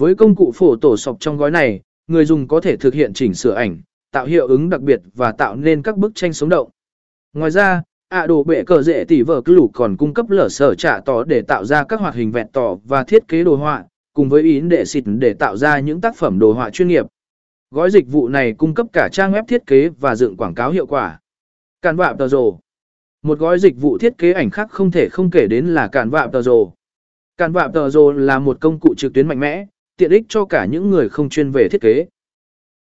Với công cụ phổ tổ sọc trong gói này, người dùng có thể thực hiện chỉnh sửa ảnh, tạo hiệu ứng đặc biệt và tạo nên các bức tranh sống động. Ngoài ra, ạ đồ bệ cờ dễ tỷ vở lũ còn cung cấp lở sở trả tỏ để tạo ra các hoạt hình vẹn tỏ và thiết kế đồ họa, cùng với ý đệ xịt để tạo ra những tác phẩm đồ họa chuyên nghiệp. Gói dịch vụ này cung cấp cả trang web thiết kế và dựng quảng cáo hiệu quả. Cản vạ tờ rồ Một gói dịch vụ thiết kế ảnh khác không thể không kể đến là cản vạ tờ rồ. Cản vạ tờ rồ là một công cụ trực tuyến mạnh mẽ, tiện ích cho cả những người không chuyên về thiết kế.